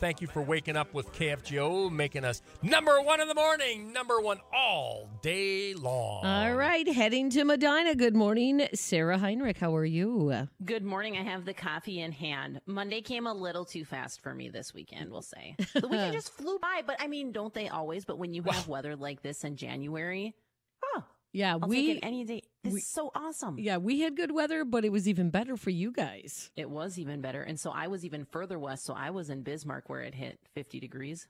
Thank you for waking up with KFGO, making us number one in the morning, number one all day long. All right, heading to Medina. Good morning, Sarah Heinrich. How are you? Good morning. I have the coffee in hand. Monday came a little too fast for me this weekend, we'll say. The weekend just flew by, but I mean, don't they always? But when you have weather like this in January, Yeah, I'll we any day. This is so awesome. yeah we had good weather, but it was even better for you guys. It was even better. And so I was even further west. So I was in Bismarck where it hit 50 degrees.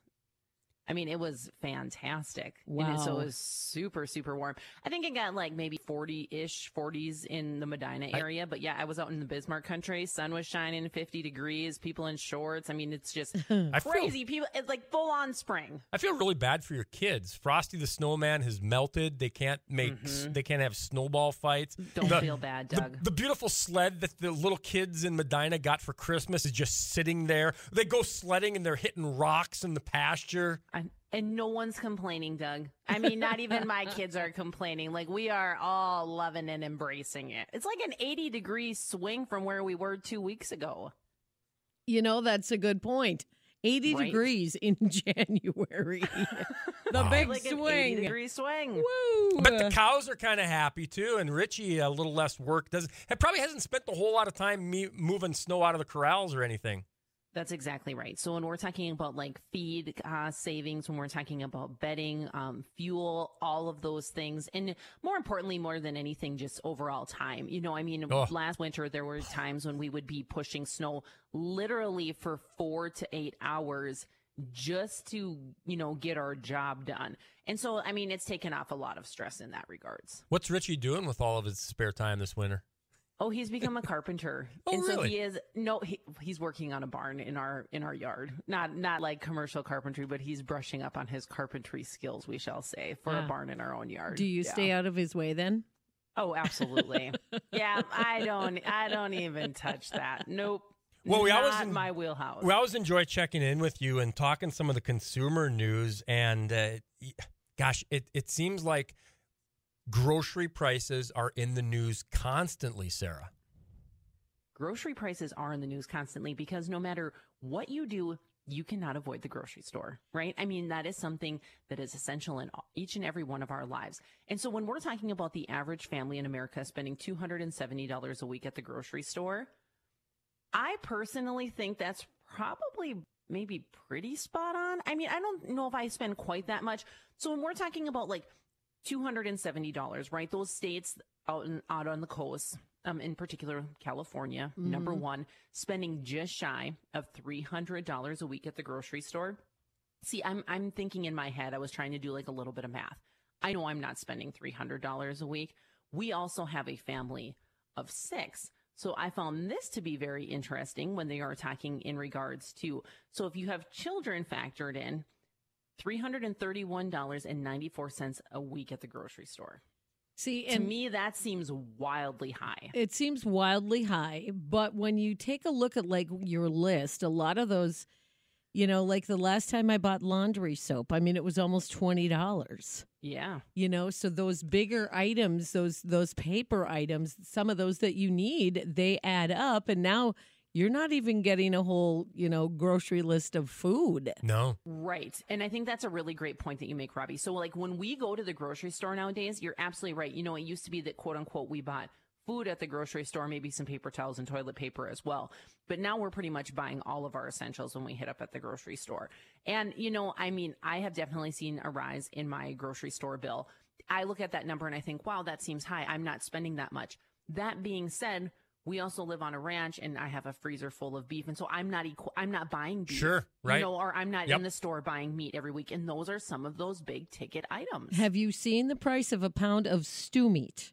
I mean, it was fantastic. And it- so it was super, super warm. I think it got like maybe 40 ish, 40s in the Medina area. but yeah, I was out in the Bismarck country. Sun was shining 50 degrees, people in shorts. I mean, it's just I feel- crazy. People, it's like full on spring. I feel really bad for your kids. Frosty the Snowman has melted. They can't make. They can't have snowball fights. Mm-hmm. Don't The- feel bad, the- Doug. The, beautiful sled that the little kids in Medina got for Christmas is just sitting there. They go sledding and they're hitting rocks in the pasture. I, and no one's complaining, Doug. I mean, not even my kids are complaining. Like we are all loving and embracing it. It's like an 80 degree swing from where we were two weeks ago. You know, that's a good point. 80 Right. degrees in January. the big Like an 80 swing. degree swing. Woo! But the cows are kind of happy too, and Richie a little less work. Does it probably hasn't spent a whole lot of time me, moving snow out of the corrals or anything. That's exactly right. So when we're talking about like feed uh, savings, when we're talking about bedding, um, fuel, all of those things, and more importantly, more than anything, just overall time. You know, I mean, Oh. last winter there were times when we would be pushing snow literally for four to eight hours just to you know get our job done. And so, I mean, it's taken off a lot of stress in that regards. What's Richie doing with all of his spare time this winter? Oh, he's become a carpenter. Oh, and so really? he is no he, he's working on a barn in our in our yard. Not not like commercial carpentry, but he's brushing up on his carpentry skills, we shall say, for Ah. a barn in our own yard. Do you Yeah. stay out of his way then? Oh, absolutely. yeah, I don't I don't even touch that. Nope. Well, we Not always en- my wheelhouse. We always enjoy checking in with you and talking some of the consumer news. And uh, gosh, it, it seems like grocery prices are in the news constantly, Sarah. grocery prices are in the news constantly because no matter what you do, you cannot avoid the grocery store, right? I mean, that is something that is essential in each and every one of our lives. And so when we're talking about the average family in America spending $270 a week at the grocery store, I personally think that's probably maybe pretty spot on. I mean, I don't know if I spend quite that much. So when we're talking about like $270, right? Those states out out on the coast, um, in particular California, number one, spending just shy of $300 a week at the grocery store. See, I'm, I'm thinking in my head, I was trying to do like a little bit of math. I know I'm not spending $300 a week. We also have a family of six. So I found this to be very interesting when they are talking in regards to, so if you have children factored in, $331.94 a week at the grocery store. See, to me, that seems wildly high. it seems wildly high, but when you take a look at like your list, a lot of those, you know, like the last time I bought laundry soap, I mean, it was almost twenty dollars. Yeah. You know, so those bigger items, those those paper items, some of those that you need, they add up, and now you're not even getting a whole, you know, grocery list of food. No. Right. And I think that's a really great point that you make, Robbie. So, like, when we go to the grocery store nowadays, you're absolutely right. You know, it used to be that, quote unquote, we bought food at the grocery store, maybe some paper towels and toilet paper as well. But now we're pretty much buying all of our essentials when we hit up at the grocery store. And, you know, I mean, I have definitely seen a rise in my grocery store bill. I look at that number and I think, wow, that seems high. I'm not spending that much. That being said, we also live on a ranch and I have a freezer full of beef. And so I'm not equal, I'm not buying beef. Sure, right. You know, or I'm not Yep. in the store buying meat every week. And those are some of those big ticket items. Have you seen the price of a pound of stew meat?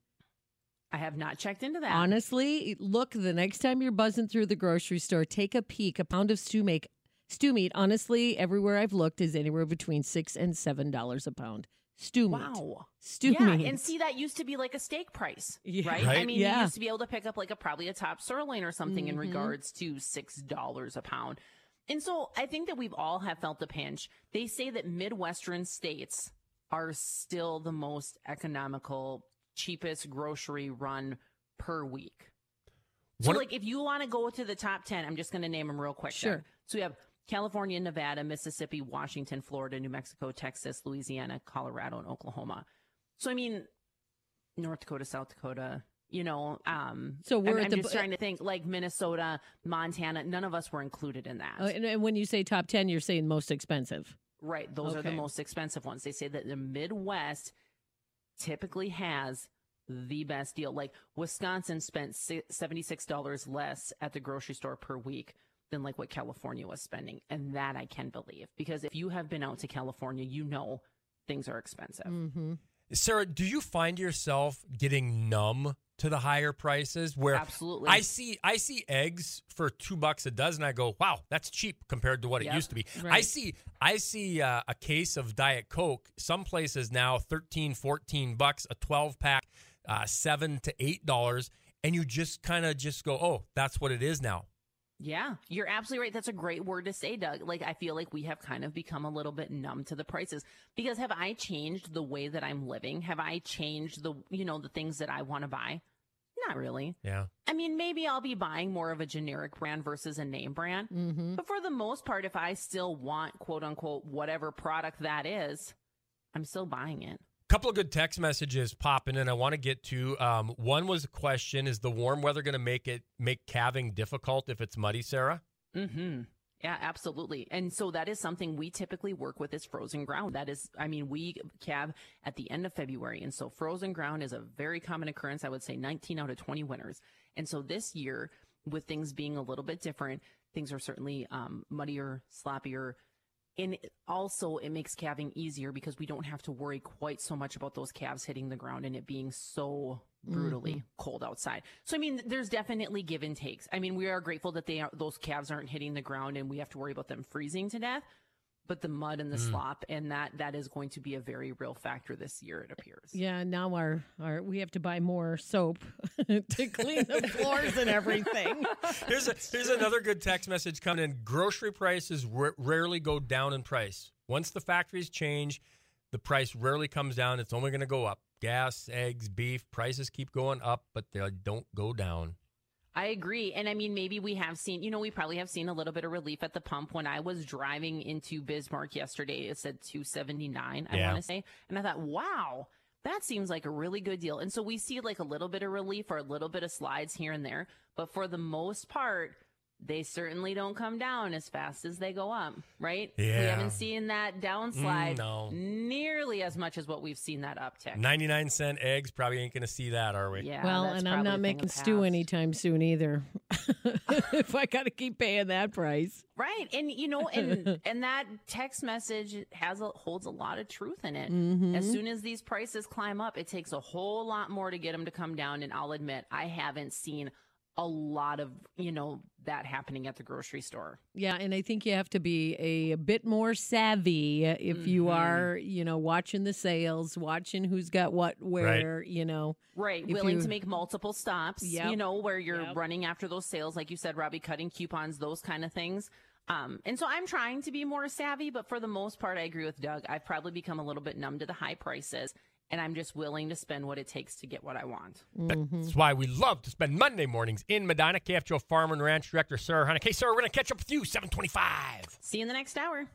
I have not checked into that. Honestly, look, the next time you're buzzing through the grocery store, take a peek. A pound of stew make stew meat, honestly, everywhere I've looked is anywhere between six and seven dollars a pound. Stew meat. Wow. Stew yeah, meat. and see that used to be like a steak price, Yeah. right? Right. I mean, Yeah. you used to be able to pick up like a probably a top sirloin or something in Mhm. regards to six dollars a pound. And so I think that we've all have felt the pinch. They say that Midwestern states are still the most economical, cheapest grocery run per week. So, One- like, if you want to go to the top 10, I'm just going to name them real quick. Sure. then. So, we have California, Nevada, Mississippi, Washington, Florida, New Mexico, Texas, Louisiana, Colorado, and Oklahoma. So I mean, North Dakota, South Dakota, you know, um, So we're I'm, I'm the just trying to think like Minnesota, Montana. None of us were included in that. Oh, and, and when you say top 10, you're saying most expensive. Right. Those are the most expensive ones. They say that the Midwest typically has the best deal. Like Wisconsin spent $76 less at the grocery store per week than like what California was spending. And that I can believe because if you have been out to California, you know things are expensive. Mm-hmm. Sarah, do you find yourself getting numb to the higher prices? Where Absolutely. I see I see eggs for two bucks a dozen. I go, wow, that's cheap compared to what it used to be. I see I see uh, a case of Diet Coke. Some places now 13, 14 bucks a twelve pack, uh, seven to eight dollars, and you just kind of just go, oh, that's what it is now. Yeah, you're absolutely right. That's a great word to say, Doug. Like, I feel like we have kind of become a little bit numb to the prices because have I changed the way that I'm living? Have I changed the, you know, the things that I want to buy? Not really. Yeah. I mean, maybe I'll be buying more of a generic brand versus a name brand. Mm-hmm. But for the most part, if I still want quote unquote whatever product that is, I'm still buying it. Couple of good text messages popping in. I want to get to. Um, one was a question: Is the warm weather going to make it make calving difficult if it's muddy, Sarah? Mm-hmm. Yeah, absolutely. And so that is something we typically work with is frozen ground. That is, I mean, we calve at the end of February. And so frozen ground is a very common occurrence. I would say 19 out of 20 winters. And so this year, with things being a little bit different, things are certainly um, muddier, sloppier. And also, it makes calving easier because we don't have to worry quite so much about those calves hitting the ground and it being so brutally mm-hmm. cold outside. So, I mean, there's definitely give and takes. I mean, we are grateful that they are, those calves aren't hitting the ground and we have to worry about them freezing to death. But the mud and the mm. slop and that that is going to be a very real factor this year. It appears. Yeah, now our, our we have to buy more soap to clean the floors and everything. Here's a, here's another good text message coming in. Grocery prices r- rarely go down in price. Once the factories change, the price rarely comes down. It's only going to go up. Gas, eggs, beef prices keep going up, but they don't go down. I agree. And I mean, maybe we have seen, you know, we probably have seen a little bit of relief at the pump. When I was driving into Bismarck yesterday, it said 279, I Yeah. want to say. And I thought, wow, that seems like a really good deal. And so we see like a little bit of relief or a little bit of slides here and there. But for the most part, they certainly don't come down as fast as they go up, right? Yeah. We haven't seen that downslide Mm, no. nearly as much as what we've seen that uptick. 99 cent eggs probably ain't going to see that, are we? Yeah. well, and I'm not making stew past. anytime soon either. if I got to keep paying that price. Right. And you know, and and that text message has a holds a lot of truth in it. Mm-hmm. As soon as these prices climb up, it takes a whole lot more to get them to come down and I'll admit I haven't seen a lot of, you know, that happening at the grocery store. Yeah, and I think you have to be a, bit more savvy if you Mhm. are, you know, watching the sales, watching who's got what where, you know. Right. Willing you- to make multiple stops, Yep. you know, where you're Yep. running after those sales, like you said, Robbie, cutting coupons, those kind of things. Um, and so I'm trying to be more savvy, but for the most part, I agree with Doug. I've probably become a little bit numb to the high prices and I'm just willing to spend what it takes to get what I want. Mm-hmm. That's why we love to spend Monday mornings in Medina. KFGO Farm and Ranch Director Sarah Heinrich. Hey, Sarah, we're going to catch up with you 725. See you in the next hour.